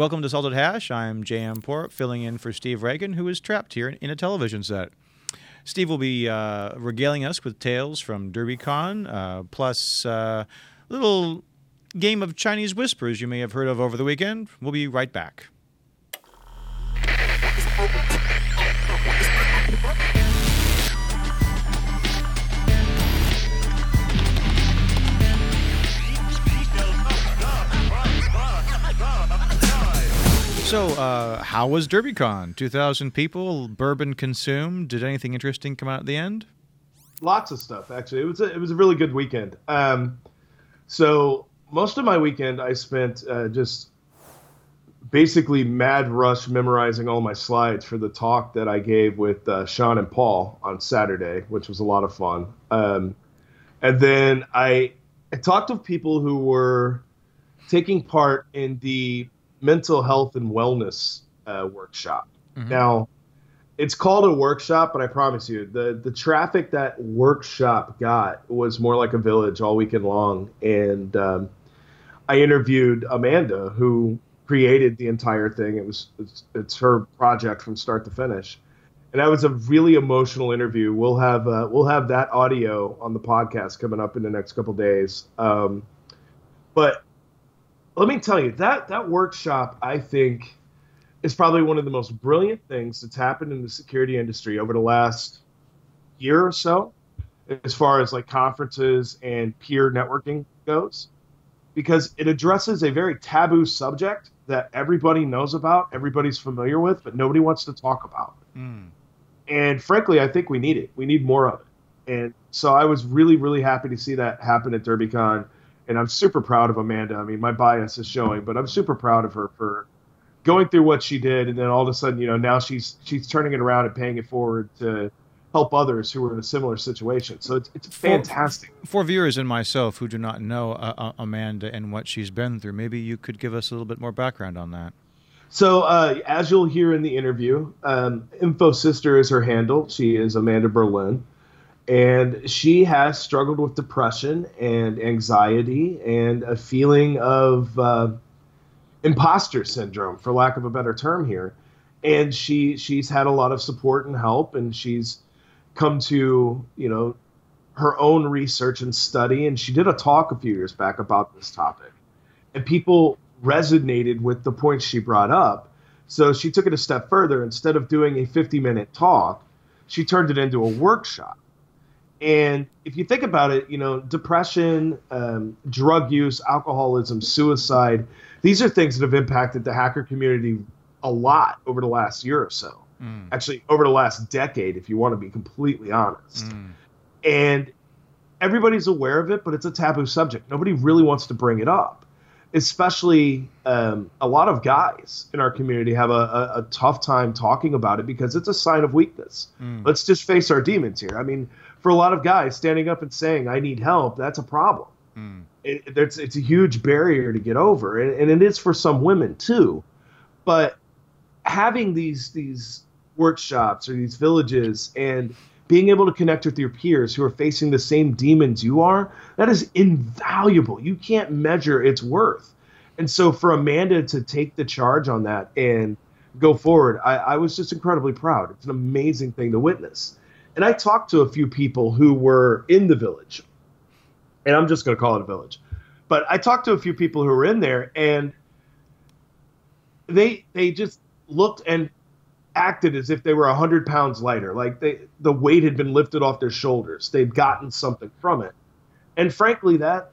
Welcome to Salted Hash. I'm J.M. Porup, filling in for Steve Ragan, who is trapped here in a television set. Steve will be uh, regaling us with tales from DerbyCon, uh, plus uh, a little game of Chinese whispers you may have heard of over the weekend. We'll be right back. So, uh, how was DerbyCon? 2,000 people, bourbon consumed. Did anything interesting come out at the end? Lots of stuff, actually. It was a, it was a really good weekend. Um, so, most of my weekend I spent uh, just basically mad rush memorizing all my slides for the talk that I gave with uh, Sean and Paul on Saturday, which was a lot of fun. Um, and then I, I talked to people who were taking part in the mental health and wellness uh, workshop. Mm-hmm. Now, it's called a workshop, but I promise you, the the traffic that workshop got was more like a village all weekend long. And um, I interviewed Amanda, who created the entire thing. It was it's, it's, her project from start to finish, and that was a really emotional interview. We'll have uh, we'll have that audio on the podcast coming up in the next couple days. Um, but let me tell you that that workshop I think is probably one of the most brilliant things that's happened in the security industry over the last year or so as far as like conferences and peer networking goes because it addresses a very taboo subject that everybody knows about everybody's familiar with but nobody wants to talk about. Mm. and frankly i think we need it. We need more of it. And so i was really really happy to see that happen at derbycon and I'm super proud of Amanda. I mean, my bias is showing, but I'm super proud of her for going through what she did, and then all of a sudden, you know, now she's she's turning it around and paying it forward to help others who are in a similar situation. So it's, it's fantastic. For, for viewers and myself who do not know uh, uh, Amanda and what she's been through, maybe you could give us a little bit more background on that. So, uh, as you'll hear in the interview, um, InfoSystir is her handle. She is Amanda Berlin and she has struggled with depression and anxiety and a feeling of uh, imposter syndrome, for lack of a better term here. And she she's had a lot of support and help, and she's come to you know her own research and study. And she did a talk a few years back about this topic, and people resonated with the points she brought up. So she took it a step further. Instead of doing a 50 minute talk, she turned it into a workshop and if you think about it, you know, depression, um, drug use, alcoholism, suicide, these are things that have impacted the hacker community a lot over the last year or so. Mm. Actually, over the last decade, if you want to be completely honest. Mm. And everybody's aware of it, but it's a taboo subject. Nobody really wants to bring it up. Especially um, a lot of guys in our community have a, a, a, tough time talking about it because it's a sign of weakness. Mm. Let's just face our demons here. I mean, for a lot of guys, standing up and saying "I need help" that's a problem. Mm. It, it's it's a huge barrier to get over, and, and it is for some women too. But having these these workshops or these villages and being able to connect with your peers who are facing the same demons you are, that is invaluable. You can't measure its worth. And so for Amanda to take the charge on that and go forward, I, I was just incredibly proud. It's an amazing thing to witness. And I talked to a few people who were in the village, and I'm just going to call it a village. But I talked to a few people who were in there, and they they just looked and acted as if they were hundred pounds lighter, like they the weight had been lifted off their shoulders. They'd gotten something from it, and frankly, that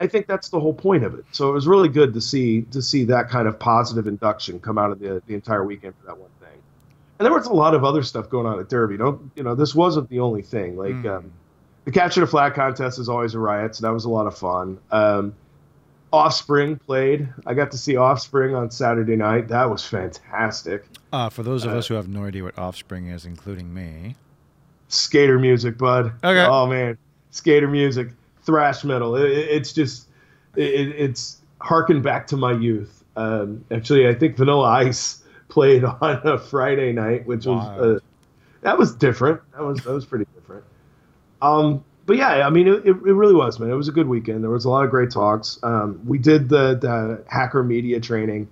I think that's the whole point of it. So it was really good to see to see that kind of positive induction come out of the the entire weekend for that one and there was a lot of other stuff going on at Derby. Don't you know? This wasn't the only thing. Like mm. um, the capture the flag contest is always a riot, so that was a lot of fun. Um, Offspring played. I got to see Offspring on Saturday night. That was fantastic. Uh, for those of uh, us who have no idea what Offspring is, including me, skater music, bud. Okay. Oh man, skater music, thrash metal. It, it's just it, it's harkened back to my youth. Um, actually, I think Vanilla Ice played on a Friday night, which was uh, that was different. That was that was pretty different. Um, but yeah, I mean, it, it really was, man. It was a good weekend. There was a lot of great talks. Um, we did the the hacker media training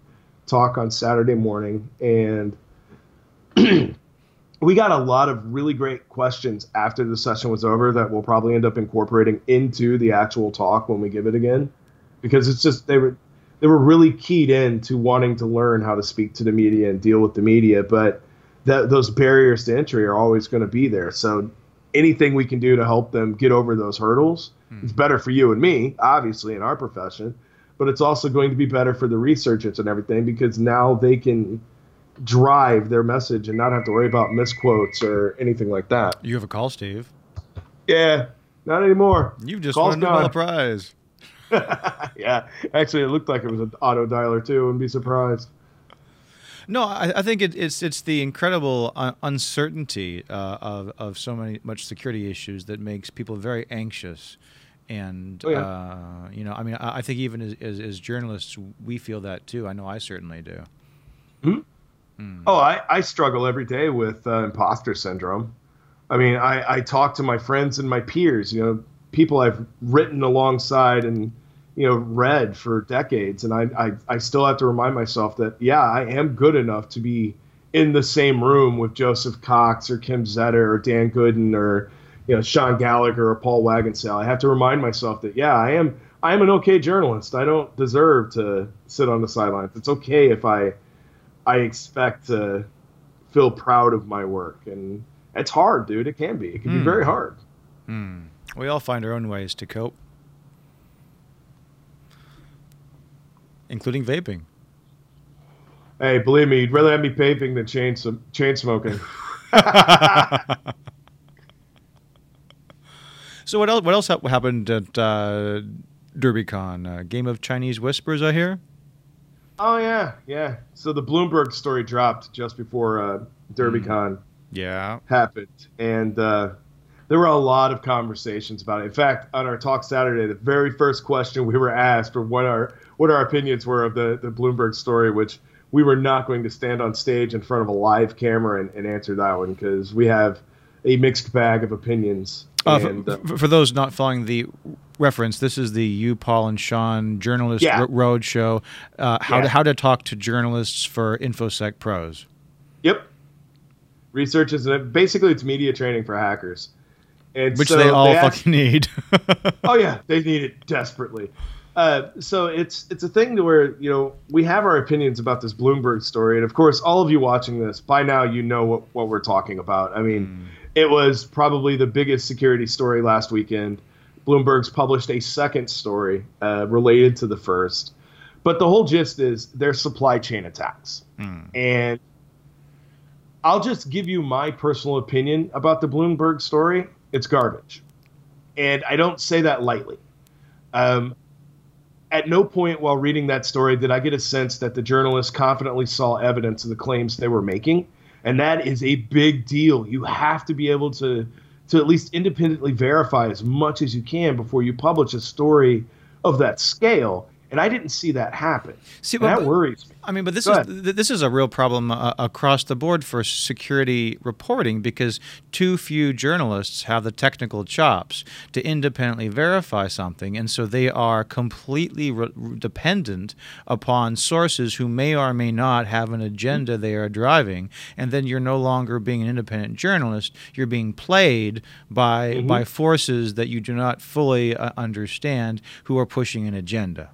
talk on Saturday morning, and we got a lot of really great questions after the session was over that we'll probably end up incorporating into the actual talk when we give it again, because it's just they were they were really keyed in to wanting to learn how to speak to the media and deal with the media, but that those barriers to entry are always going to be there. So anything we can do to help them get over those hurdles, hmm. it's better for you and me, obviously in our profession, but it's also going to be better for the researchers and everything because now they can drive their message and not have to worry about misquotes or anything like that. You have a call, Steve. Yeah, not anymore. You've just Call's won a Nobel Prize. yeah, actually, it looked like it was an auto dialer too. Wouldn't be surprised. No, I, I think it, it's it's the incredible uncertainty uh, of of so many much security issues that makes people very anxious, and oh, yeah. uh, you know, I mean, I, I think even as, as, as journalists, we feel that too. I know I certainly do. Hmm? Mm. Oh, I, I struggle every day with uh, imposter syndrome. I mean, I, I talk to my friends and my peers, you know, people I've written alongside and, you know, read for decades. And I, I, I still have to remind myself that, yeah, I am good enough to be in the same room with Joseph Cox or Kim Zetter or Dan Goodin or, you know, Sean Gallagher or Paul Wagenseil. I have to remind myself that, yeah, I am, I am an okay journalist. I don't deserve to sit on the sidelines. It's okay if I, I expect to feel proud of my work, and it's hard, dude. It can be. It can mm. be hmm. very hard. Mm. We all find our own ways to cope, including vaping. Hey, believe me, you'd rather have me vaping than chain some chain smoking. so what else? What else happened at uh, DerbyCon? Uh, game of Chinese whispers, I hear. Oh yeah, yeah. So the Bloomberg story dropped just before uh, DerbyCon. Yeah. Happened, and uh, there were a lot of conversations about it. In fact, on our talk Saturday, the very first question we were asked for what our what our opinions were of the the Bloomberg story, which we were not going to stand on stage in front of a live camera and, and answer that one because we have a mixed bag of opinions. Uh, and, uh, for, for, those not following the reference, this is the you, Paul, and Sean journalist yeah. r- road show. Uh, how yeah. to how to talk to journalists for InfoSec pros. Yep. Research is basically it's media training for hackers, and which so they all they fucking need. oh yeah, they need it desperately. Uh, so it's it's a thing to where you know we have our opinions about this Bloomberg story, and of course, all of you watching this by now you know what what we're talking about. I mean, mm. it was probably the biggest security story last weekend. Bloomberg's published a second story uh, related to the first. But the whole gist is their supply chain attacks. Mm. And I'll just give you my personal opinion about the Bloomberg story. It's garbage. And I don't say that lightly. Um, at no point while reading that story did I get a sense that the journalists confidently saw evidence of the claims they were making. And that is a big deal. You have to be able to to at least independently verify as much as you can before you publish a story of that scale. And I didn't see that happen. See, that worries me. I mean, but this is this is a real problem uh, across the board for security reporting because too few journalists have the technical chops to independently verify something, and so they are completely re- dependent upon sources who may or may not have an agenda they are driving, and then you're no longer being an independent journalist; you're being played by mm-hmm. by forces that you do not fully uh, understand who are pushing an agenda.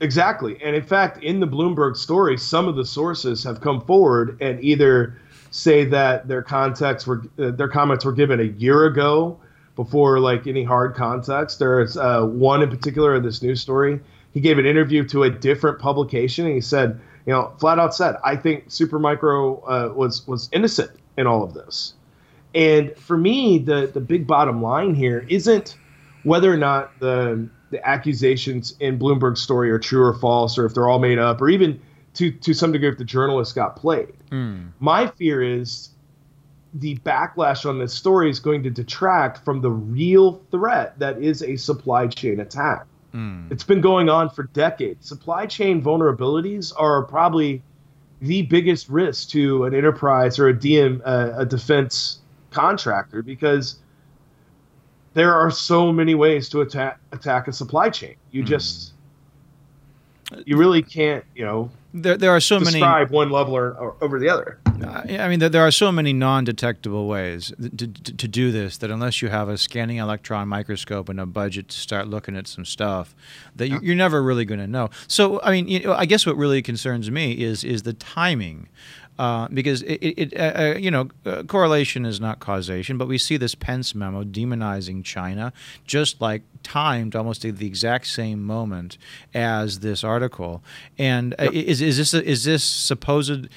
Exactly. And in fact, in the Bloomberg story, some of the sources have come forward and either say that their context were uh, their comments were given a year ago before like any hard context. There's uh, one in particular in this news story. He gave an interview to a different publication and he said, you know, flat out said, I think Supermicro uh, was was innocent in all of this. And for me, the the big bottom line here isn't whether or not the the accusations in Bloomberg's story are true or false, or if they're all made up, or even to to some degree if the journalist got played. Mm. My fear is the backlash on this story is going to detract from the real threat that is a supply chain attack. Mm. It's been going on for decades. Supply chain vulnerabilities are probably the biggest risk to an enterprise or a DM, uh, a defense contractor because there are so many ways to attack attack a supply chain. You mm. just you really can't, you know, there, there are so many describe one level or, or over the other. Uh, I mean, there, there are so many non-detectable ways to, to, to do this that unless you have a scanning electron microscope and a budget to start looking at some stuff, that you, you're never really going to know. So, I mean, you know, I guess what really concerns me is is the timing. Uh, because it, it uh, uh, you know, uh, correlation is not causation, but we see this Pence memo demonizing China, just like timed almost at the exact same moment as this article. And uh, Yep. is is this is this supposed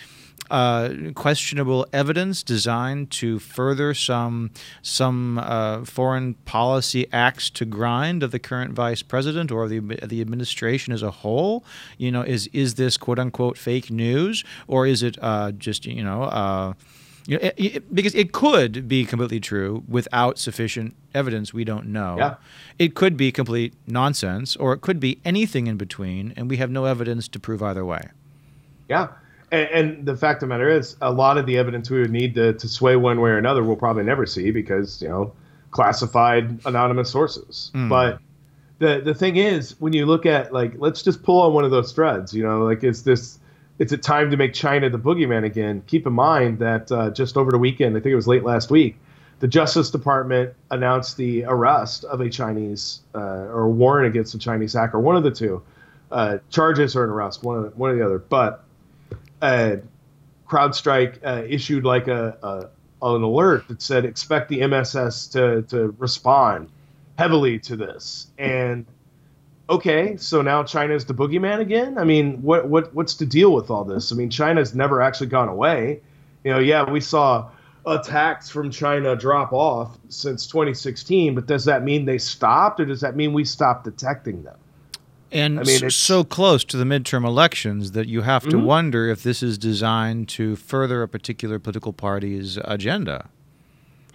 uh, questionable evidence designed to further some some uh, foreign policy axe to grind of the current vice president or the the administration as a whole? You know, is is this quote unquote fake news or is it uh, just you know? Uh, you know, it- it- because it could be completely true without sufficient evidence we don't know. Yeah. It could be complete nonsense, or it could be anything in between, and we have no evidence to prove either way. Yeah. And, and the fact of the matter is, a lot of the evidence we would need to, to sway one way or another, we'll probably never see because, you know, classified anonymous sources. But the the thing is, when you look at like, let's just pull on one of those threads. You know, like is this? It's a time to make China the boogeyman again. Keep in mind that uh, just over the weekend, I think it was late last week, the Justice Department announced the arrest of a Chinese uh, or warrant against a Chinese hacker, one of the two. Uh, charges or an arrest, one of the, one or the other. But uh, CrowdStrike uh, issued like a, a an alert that said expect the MSS to to respond heavily to this. And okay, so now China's the boogeyman again. I mean, what what what's the deal with all this? I mean, China's never actually gone away. You know, yeah, we saw attacks from China drop off since 2016, but does that mean they stopped, or does that mean we stopped detecting them? And I mean, it's- so close to the midterm elections that you have to Mhm. wonder if this is designed to further a particular political party's agenda.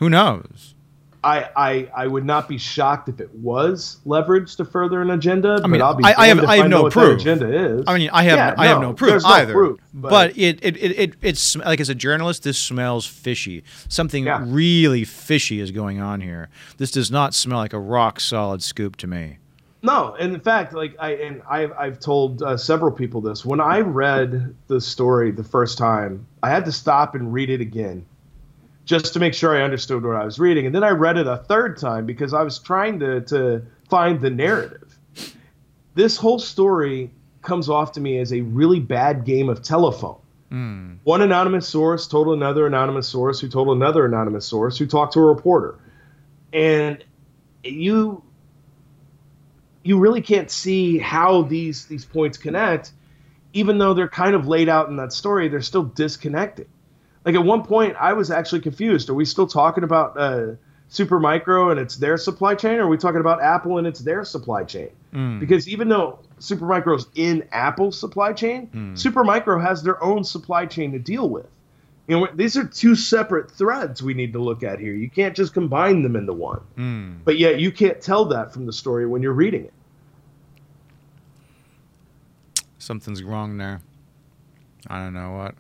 Who knows? I, I I would not be shocked if it was leveraged to further an agenda. I mean, but I'll be I- I have- I have know no what proof. agenda is. I mean, I have Yeah, I have no, no proof no either. proof, but but- it, it, it, it it's like as a journalist, this smells fishy. Something Yeah. really fishy is going on here. This does not smell like a rock solid scoop to me. No, and in fact, like I and I've I've told uh, several people this. When I read the story the first time, I had to stop and read it again, just to make sure I understood what I was reading. And then I read it a third time because I was trying to to find the narrative. This whole story comes off to me as a really bad game of telephone. One anonymous source told another anonymous source who told another anonymous source who talked to a reporter. And you you really can't see how these these points connect. Even though they're kind of laid out in that story they're still disconnected. Like at one point i was actually confused. Are we still talking about uh, supermicro and it's their supply chain or are we talking about apple and it's their supply chain? Because even though supermicro's in apple's supply chain supermicro has their own supply chain to deal with you know these are two separate threads we need to look at here you can't just combine them into one but yet you can't tell that from the story when you're reading it Something's wrong there. I don't know what.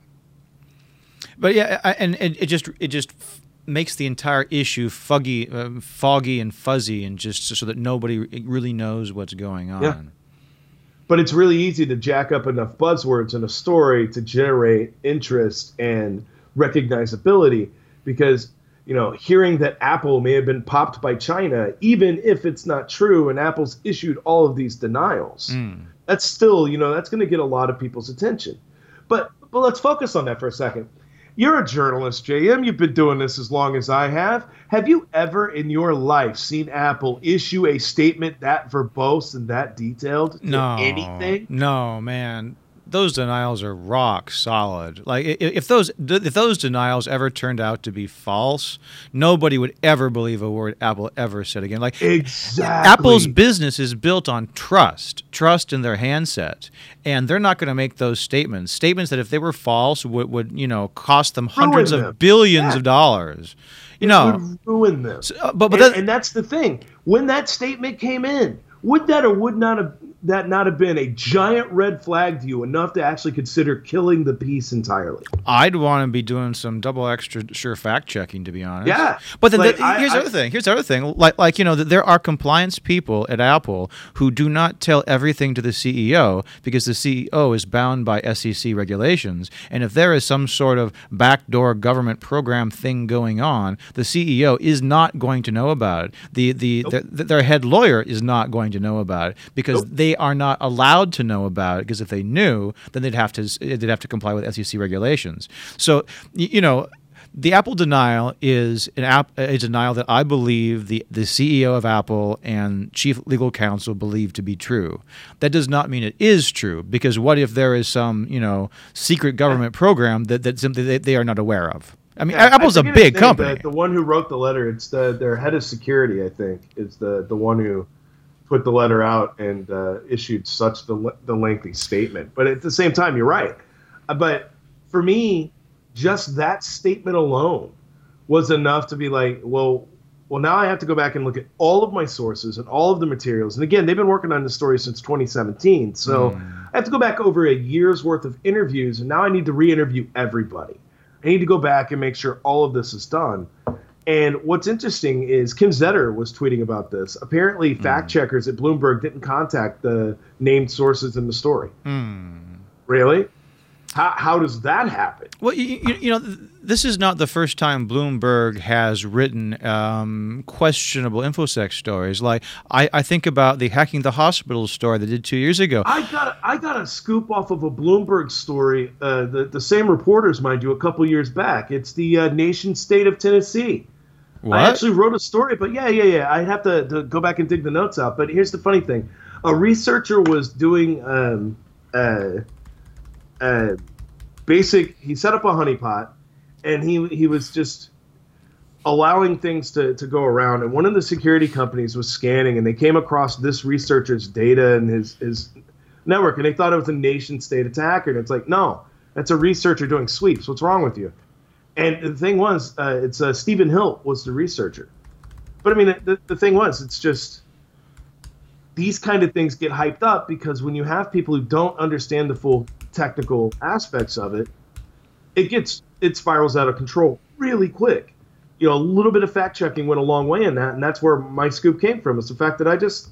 But yeah, I, and it, it just it just f- makes the entire issue foggy, uh, foggy and fuzzy, and just so that nobody really knows what's going on. Yeah. but it's really easy to jack up enough buzzwords in a story to generate interest and recognizability because you know hearing that apple may have been popped by china even if it's not true and apple's issued all of these denials hmm. that's still you know that's going to get a lot of people's attention. But but let's focus on that for a second. You're a journalist jm you've been doing this as long as i have. Have you ever in your life seen apple issue a statement that verbose and that detailed to No, anything? No, man, those denials are rock solid. Like if those if those denials ever turned out to be false, nobody would ever believe a word Apple ever said again. Like exactly Apple's business is built on trust, trust in their handset, and they're not going to make those statements. Statements that, if they were false, would, would you know cost them hundreds them. of billions Yeah. of dollars. You It know, would ruin them uh, but but and, that, and that's the thing. When that statement came in, would that or would not have that not have been a giant red flag to you enough to actually consider killing the piece entirely? I'd want to be doing some double extra sure fact checking, to be honest. Yeah, but then like, the, I- here's the I- other thing. Here's the other thing. Like, like you know, that there are compliance people at Apple who do not tell everything to the CEO because the CEO is bound by SEC regulations. And if there is some sort of backdoor government program thing going on, the CEO is not going to know about it. The the, the their head lawyer is not going to know about it because Nope. they are not allowed to know about it. Because if they knew, then they'd have to they'd have to comply with SEC regulations. So you know. The Apple denial is an app, a denial that I believe the, the CEO of Apple and chief legal counsel believe to be true. That does not mean it is true because what if there is some you know secret government program that, that simply they, they are not aware of? I mean, Yeah, Apple's I a big company. The, the one who wrote the letter, it's the their head of security, I think, is the the one who put the letter out and uh, issued such the the lengthy statement. But at the same time, you're right. Uh, But for me, just that statement alone was enough to be like, well, well, now I have to go back and look at all of my sources and all of the materials. And again, they've been working on this story since 2017, so I have to go back over a year's worth of interviews, and now I need to re-interview everybody. I need to go back and make sure all of this is done. And what's interesting is Kim Zetter was tweeting about this. Apparently, fact checkers at Bloomberg didn't contact the named sources in the story. Really? How, how does that happen? Well, you, you, you know, this is not the first time Bloomberg has written um, questionable infosec stories. Like I, I think about the hacking the hospital story they did two years ago. I got I got a scoop off of a Bloomberg story. Uh, the the same reporters, mind you, a couple years back. It's the uh, nation state of Tennessee. What? I actually wrote a story, but yeah, yeah, yeah. I'd have to, to go back and dig the notes out. But here's the funny thing: a researcher was doing um, uh, uh, basic. He set up a honeypot, and he he was just allowing things to, to go around. And one of the security companies was scanning, and they came across this researcher's data and his his network, and they thought it was a nation state attacker. And it's like, no, that's a researcher doing sweeps. What's wrong with you? And the thing was, uh, it's uh, Stephen Hill was the researcher. But I mean, the, the thing was, it's just these kind of things get hyped up because when you have people who don't understand the full technical aspects of it, it gets it spirals out of control really quick. You know, a little bit of fact checking went a long way in that, and that's where my scoop came from. It's the fact that I just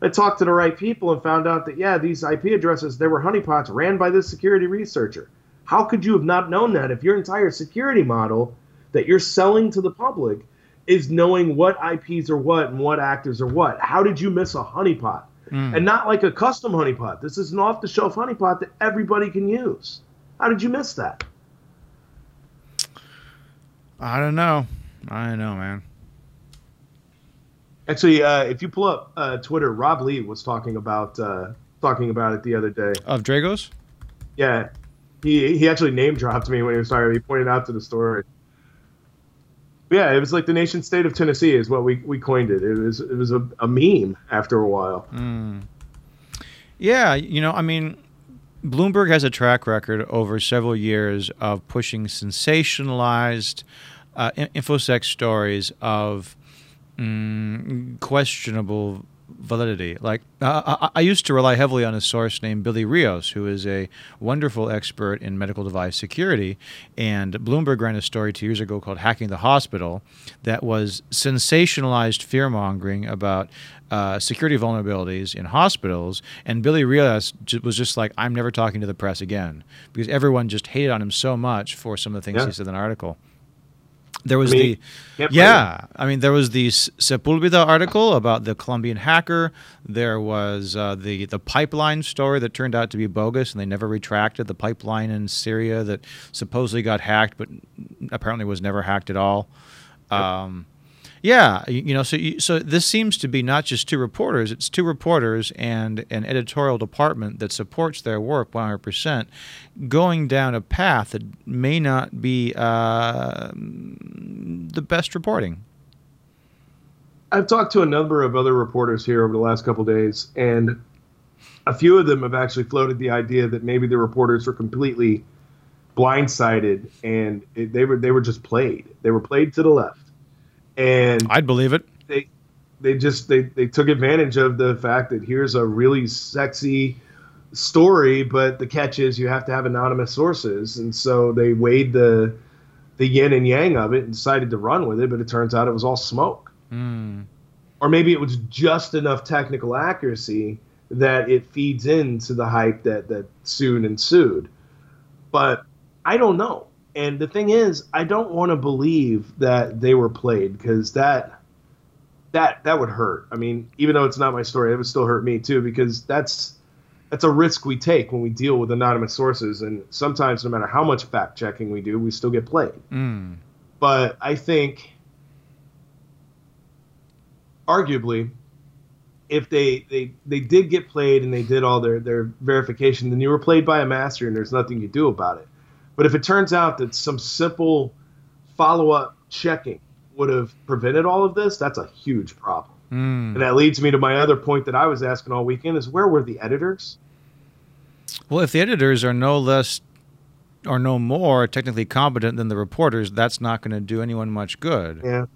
I talked to the right people and found out that yeah, these IP addresses they were honeypots ran by this security researcher. How could you have not known that if your entire security model that you're selling to the public is knowing what IPs are what and what actors are what? How did you miss a honeypot? And not like a custom honeypot. This is an off the shelf honeypot that everybody can use. How did you miss that? I don't know. I don't know, man. Actually, uh, if you pull up uh, Twitter, Rob Lee was talking about uh, talking about it the other day. Of Dragos? Yeah, he he actually name dropped me when he was talking. He pointed out to the story. Yeah, it was like the nation state of Tennessee is what we, we coined it. It was it was a, a meme after a while. Yeah, you know, I mean, Bloomberg has a track record over several years of pushing sensationalized uh, in- infosec stories of mm, questionable validity. Like, uh, I, I used to rely heavily on a source named Billy Rios, who is a wonderful expert in medical device security. And Bloomberg ran a story two years ago called Hacking the Hospital that was sensationalized fear mongering about uh, security vulnerabilities in hospitals. And Billy Rios was just like, I'm never talking to the press again because everyone just hated on him so much for some of the things Yeah. he said in the article. There was I mean, the yeah, I mean there was the Sepulveda article about the Colombian hacker. There was uh, the the pipeline story that turned out to be bogus, and they never retracted the pipeline in Syria that supposedly got hacked, but apparently was never hacked at all. Um, yeah, you, know, so you, so this seems to be not just two reporters; it's two reporters and an editorial department that supports their work 100%, going down a path that may not be uh, the best reporting. I've talked to a number of other reporters here over the last couple days, and a few of them have actually floated the idea that maybe the reporters were completely blindsided and it, they were they were just played. They were played to the left, and I'd believe it. they they just they, they took advantage of the fact that here's a really sexy story, but the catch is you have to have anonymous sources, and so they weighed the the yin and yang of it and decided to run with it. But it turns out it was all smoke, Mm. or maybe it was just enough technical accuracy that it feeds into the hype that that soon ensued. But I don't know. And the thing is, I don't want to believe that they were played because that that that would hurt. I mean, even though it's not my story, it would still hurt me too because that's that's a risk we take when we deal with anonymous sources. And sometimes, no matter how much fact checking we do, we still get played. Mm. But I think, arguably, if they, they they did get played and they did all their, their verification, then you were played by a master and there's nothing you do about it. But if it turns out that some simple follow up checking would have prevented all of this, that's a huge problem. Mm. And that leads me to my other point that I was asking all weekend is where were the editors? Well, if the editors are no less or no more technically competent than the reporters, that's not going to do anyone much good. Yeah,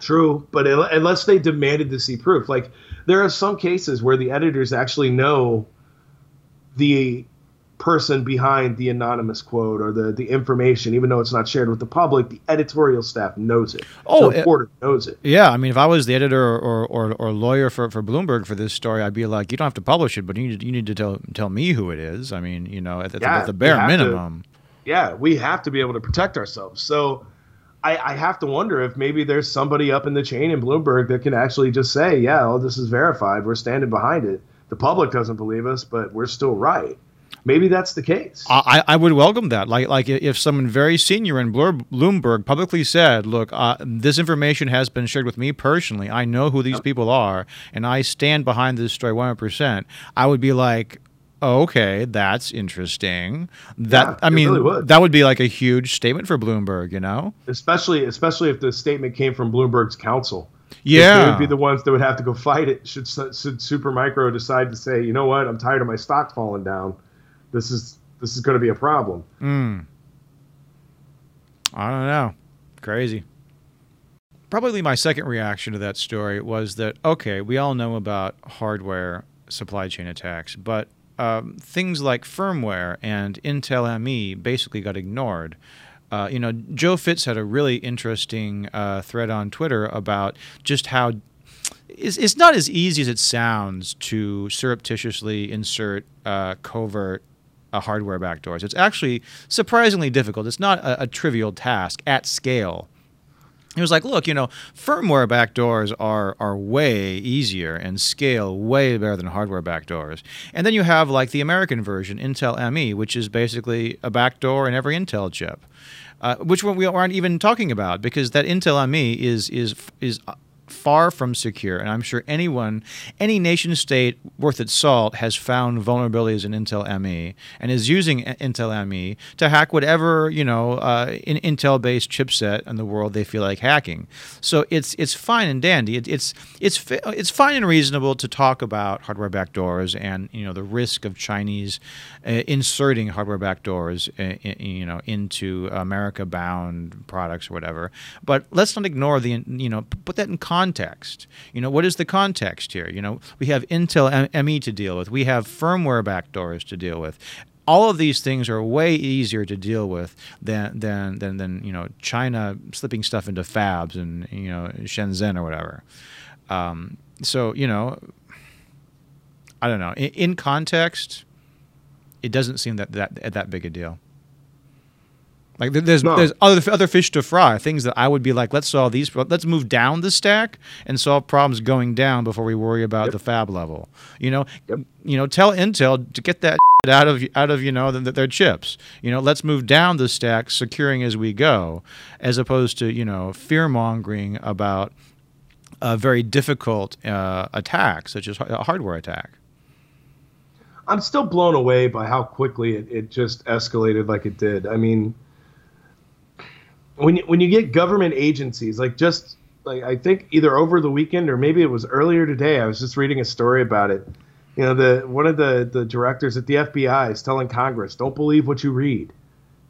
true. But un- unless they demanded to see proof, like there are some cases where the editors actually know the person behind the anonymous quote or the, the information, even though it's not shared with the public, the editorial staff knows it. Oh, the it- reporter knows it. Yeah, I mean, if I was the editor or, or, or lawyer for, for Bloomberg for this story, I'd be like, you don't have to publish it, but you need, you need to tell tell me who it is. I mean, you know, at, the- Yeah, at the bare have to. minimum. Yeah, we have to be able to protect ourselves. So I, I have to wonder if maybe there's somebody up in the chain in Bloomberg that can actually just say, yeah, well, this is verified. We're standing behind it. The public doesn't believe us, but we're still right. Maybe that's the case. I, I would welcome that. Like like if someone very senior in Bloomberg publicly said, "Look, uh, this information has been shared with me personally. I know who these people are, and I stand behind this story 100 percent." I would be like, "Okay, that's interesting." That Yeah, I mean, really would. that would be like a huge statement for Bloomberg. You know? especially especially if the statement came from Bloomberg's counsel. they Yeah. would be the ones that would have to go fight it. Should should Supermicro decide to say, you know what, I'm tired of my stock falling down. This is this is going to be a problem. Mm. I don't know. Crazy. Probably my second reaction to that story was that, okay, we all know about hardware supply chain attacks, but um, things like firmware and Intel ME basically got ignored. Uh, you know, Joe Fitz had a really interesting uh, thread on Twitter about just how it's, it's not as easy as it sounds to surreptitiously insert uh, covert uh, hardware backdoors. It's actually surprisingly difficult. It's not a, a trivial task at scale. He was like, look, you know, firmware backdoors are are way easier and scale way better than hardware backdoors. And then you have like the American version, Intel ME, which is basically a backdoor in every Intel chip, uh, which we aren't even talking about because that Intel ME is is is far from secure. And I'm sure anyone, any nation state worth its salt, has found vulnerabilities in Intel ME and is using Intel ME to hack whatever you know uh, in Intel-based chipset in the world they feel like hacking. So it's it's fine and dandy. It, it's it's it's fine and reasonable to talk about hardware backdoors and you know the risk of Chinese uh, inserting hardware backdoors uh, i- you know into America-bound products or whatever. But let's not ignore the you know put that in context. You know what is the context here? You know we have Intel ME to deal with. We have firmware backdoors to deal with all of these things are way easier to deal with than than than, than you know China slipping stuff into fabs and you know Shenzhen or whatever. Um, so you know, I don't know. In, in context, it doesn't seem that that that big a deal. Like there's No. there's other other fish to fry. Things that I would be like, let's solve these. Let's move down the stack and solve problems going down before we worry about Yep. the fab level. You know, Yep. you know, tell Intel to get that out of out of you know th- their chips. You know, let's move down the stack, securing as we go, as opposed to you know fear mongering about a very difficult uh, attack, such as a hardware attack. I'm still blown away by how quickly it, it just escalated like it did. I mean, when you, when you get government agencies like just like I think either over the weekend or maybe it was earlier today, I was just reading a story about it. You know, the one of the the directors at the FBI is telling Congress, "Don't believe what you read."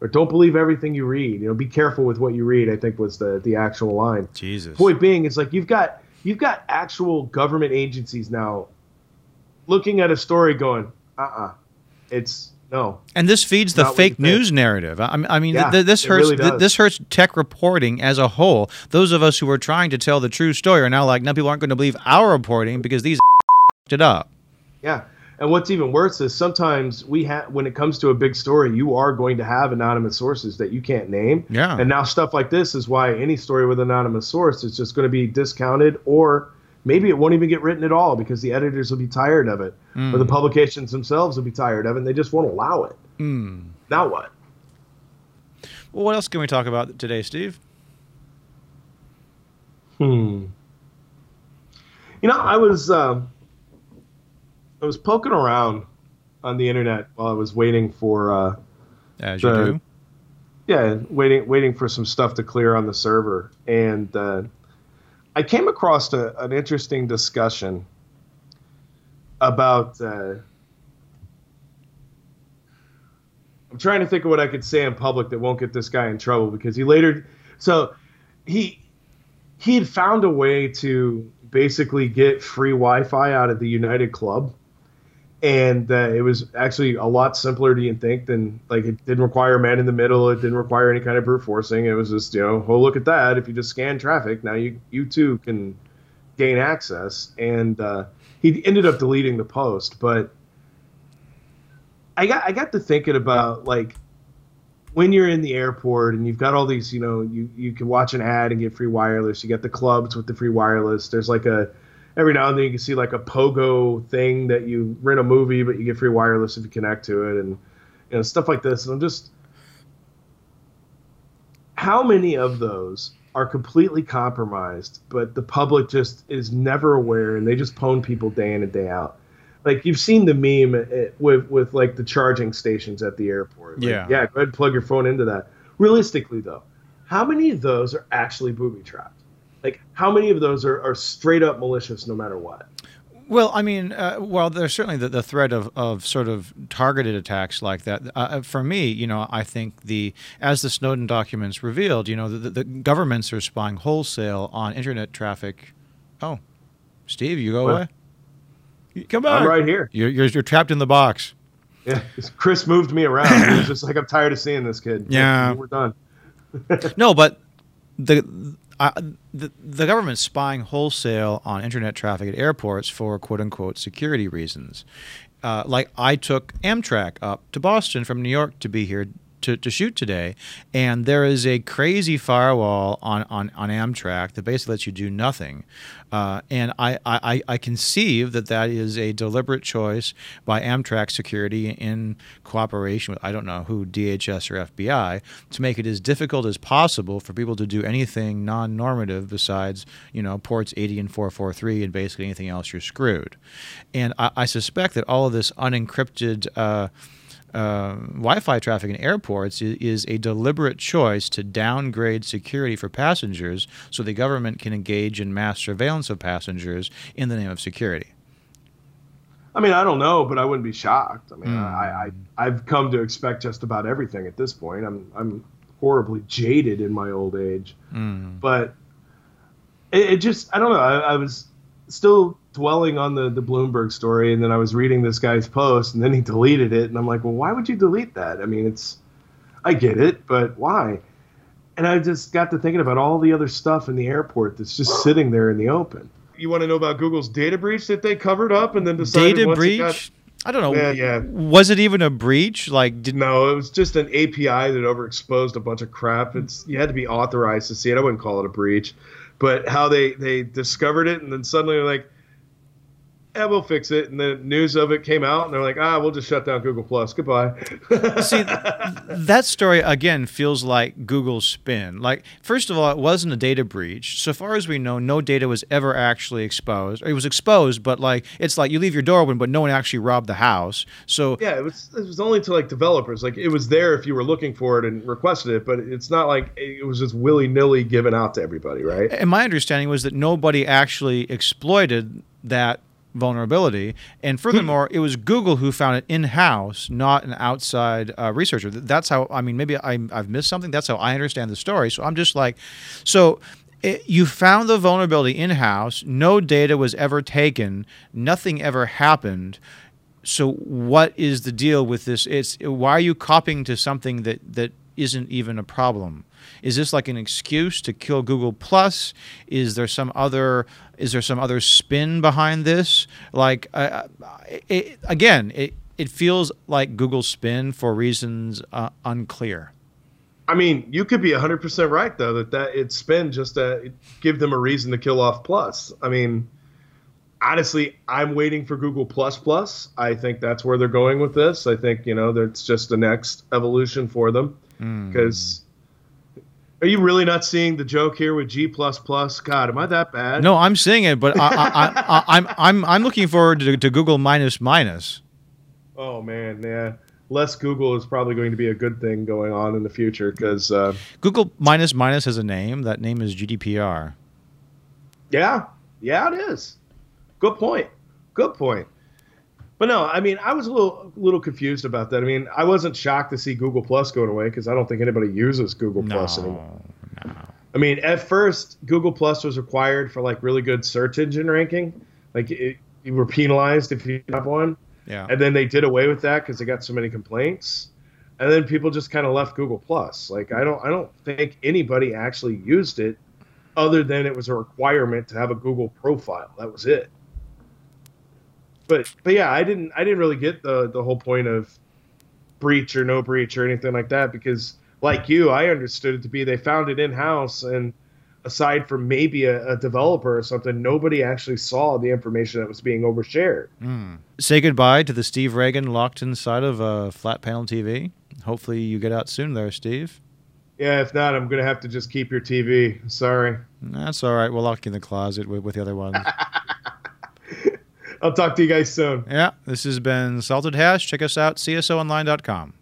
Or don't believe everything you read. You know, be careful with what you read. I think was the the actual line. Jesus. Point being, it's like you've got you've got actual government agencies now looking at a story going, uh uh it's no. And this feeds the fake news narrative. I mean, I mean Yeah, th- this hurts. really th- this hurts tech reporting as a whole. Those of us who are trying to tell the true story are now like, now people aren't going to believe our reporting because these it up. Yeah. And what's even worse is sometimes we have when it comes to a big story, you are going to have anonymous sources that you can't name. Yeah. And now stuff like this is why any story with anonymous source is just going to be discounted or maybe it won't even get written at all because the editors will be tired of it or the publications themselves will be tired of it and they just won't allow it. Now what? Well, what else can we talk about today, Steve? Hmm. You know, I was um, I was poking around on the internet while I was waiting for uh, As you do. yeah, waiting waiting for some stuff to clear on the server, and uh, I came across a, an interesting discussion about. Uh, I'm trying to think of what I could say in public that won't get this guy in trouble because he later, so he he had found a way to basically get free Wi-Fi out of the United Club and uh, it was actually a lot simpler you think than like it didn't require a man in the middle it didn't require any kind of brute forcing it was just you know oh look at that if you just scan traffic now you you too can gain access and uh, he ended up deleting the post but i got i got to thinking about like when you're in the airport and you've got all these you know you you can watch an ad and get free wireless you get the clubs with the free wireless there's like a every now and then you can see like a pogo thing that you rent a movie but you get free wireless if you connect to it and you know stuff like this. And i'm just how many of those are completely compromised but the public just is never aware and they just pwn people day in and day out? Like you've seen the meme eh, with with like the charging stations at the airport. Like, Yeah. yeah go ahead and plug your phone into that. Realistically though how many of those are actually booby trapped like how many of those are, are straight up malicious no matter what Well, I mean, uh, well, there's certainly the, the threat of, of sort of targeted attacks like that. Uh, for me, you know, I think the as the Snowden documents revealed, you know, the, the governments are spying wholesale on internet traffic. Oh, Steve, you go What? away. Come back. i'm right here You're, you're you're trapped in the box. yeah chris moved me around he was just like i'm tired of seeing this kid Yeah. we're done No, but the. The, the government's spying wholesale on internet traffic at airports for quote unquote security reasons. Uh, like I took Amtrak up to Boston from New York to be here to, to shoot today, and there is a crazy firewall on, on, on Amtrak that basically lets you do nothing. Uh, and I, I, I conceive that that is a deliberate choice by Amtrak security in cooperation with, I don't know who, DHS or FBI, to make it as difficult as possible for people to do anything non normative besides, you know, ports 80 and 443 and basically anything else, you're screwed. And I, I suspect that all of this unencrypted. Uh, uh, Wi-Fi traffic in airports is, is a deliberate choice to downgrade security for passengers, so the government can engage in mass surveillance of passengers in the name of security. I mean, I don't know, but I wouldn't be shocked. I mean, Hmm. I, I I've come to expect just about everything at this point. I'm I'm horribly jaded in my old age, Mm. but it, it just I don't know. I, I was still dwelling on the the Bloomberg story, and then I was reading this guy's post, and then he deleted it, and I'm like, well, why would you delete that? I mean, it's I get it, but why? And I just got to thinking about all the other stuff in the airport that's just sitting there in the open. You want to know about Google's data breach that they covered up and then decided Data breach? got- I don't know. Yeah, yeah. Was it even a breach? Like, did No, it was just an API that overexposed a bunch of crap. It's you had to be authorized to see it. I wouldn't call it a breach, but how they they discovered it and then suddenly they're like, "Yeah, we'll fix it." And the news of it came out, and they're like, "Ah, we'll just shut down Google Plus. Goodbye." See, that story again feels like Google's spin. Like, first of all, it wasn't a data breach. So far as we know, no data was ever actually exposed. Or it was exposed, but like it's like you leave your door open, but no one actually robbed the house. So yeah, it was it was only to like developers. Like it was there if you were looking for it and requested it, but it's not like it was just willy nilly given out to everybody, right? And my understanding was that nobody actually exploited that vulnerability. And furthermore, it was Google who found it in house, not an outside uh, researcher. That's how, I mean, maybe I, I've missed something. That's how I understand the story. So I'm just like, so it, you found the vulnerability in house. No data was ever taken. Nothing ever happened. So what is the deal with this? It's why are you copying to something that that isn't even a problem? Is this like an excuse to kill Google Plus? Is there some other is there some other spin behind this? Like uh, it, again, it it feels like Google spin for reasons uh, unclear. I mean, you could be 100% right though that that it's spin just to give them a reason to kill off Plus. I mean, honestly, I'm waiting for Google Plus Plus. I think that's where they're going with this. I think you know that's just the next evolution for them because. Are you really not seeing the joke here with G plus plus? God, am I that bad? No, I'm seeing it, but I, I, I, am I'm, I'm I'm looking forward to, to Google minus minus. Oh man, yeah, less Google is probably going to be a good thing going on in the future because uh, Google minus minus has a name. That name is GDPR. Yeah, yeah, it is. Good point. Good point. But no, I mean, I was a little little confused about that. I mean, I wasn't shocked to see Google Plus going away because I don't think anybody uses Google no, Plus anymore. No. I mean, at first, Google Plus was required for like really good search engine ranking. Like it, you were penalized if you have one. Yeah. And then they did away with that because they got so many complaints. And then people just kind of left Google Plus. Like I don't I don't think anybody actually used it other than it was a requirement to have a Google profile. That was it but but yeah, I didn't I didn't really get the the whole point of breach or no breach or anything like that because like you, I understood it to be they found it in house and aside from maybe a, a, developer or something, nobody actually saw the information that was being overshared. Mm. Say goodbye to the Steve Ragan locked inside of a flat panel TV. Hopefully, you get out soon there, Steve. Yeah, if not, I'm going to have to just keep your TV. Sorry. That's all right. We'll lock you in the closet with, with the other ones. I'll talk to you guys soon. Yeah, this has been Salted Hash. Check us out, csoonline.com.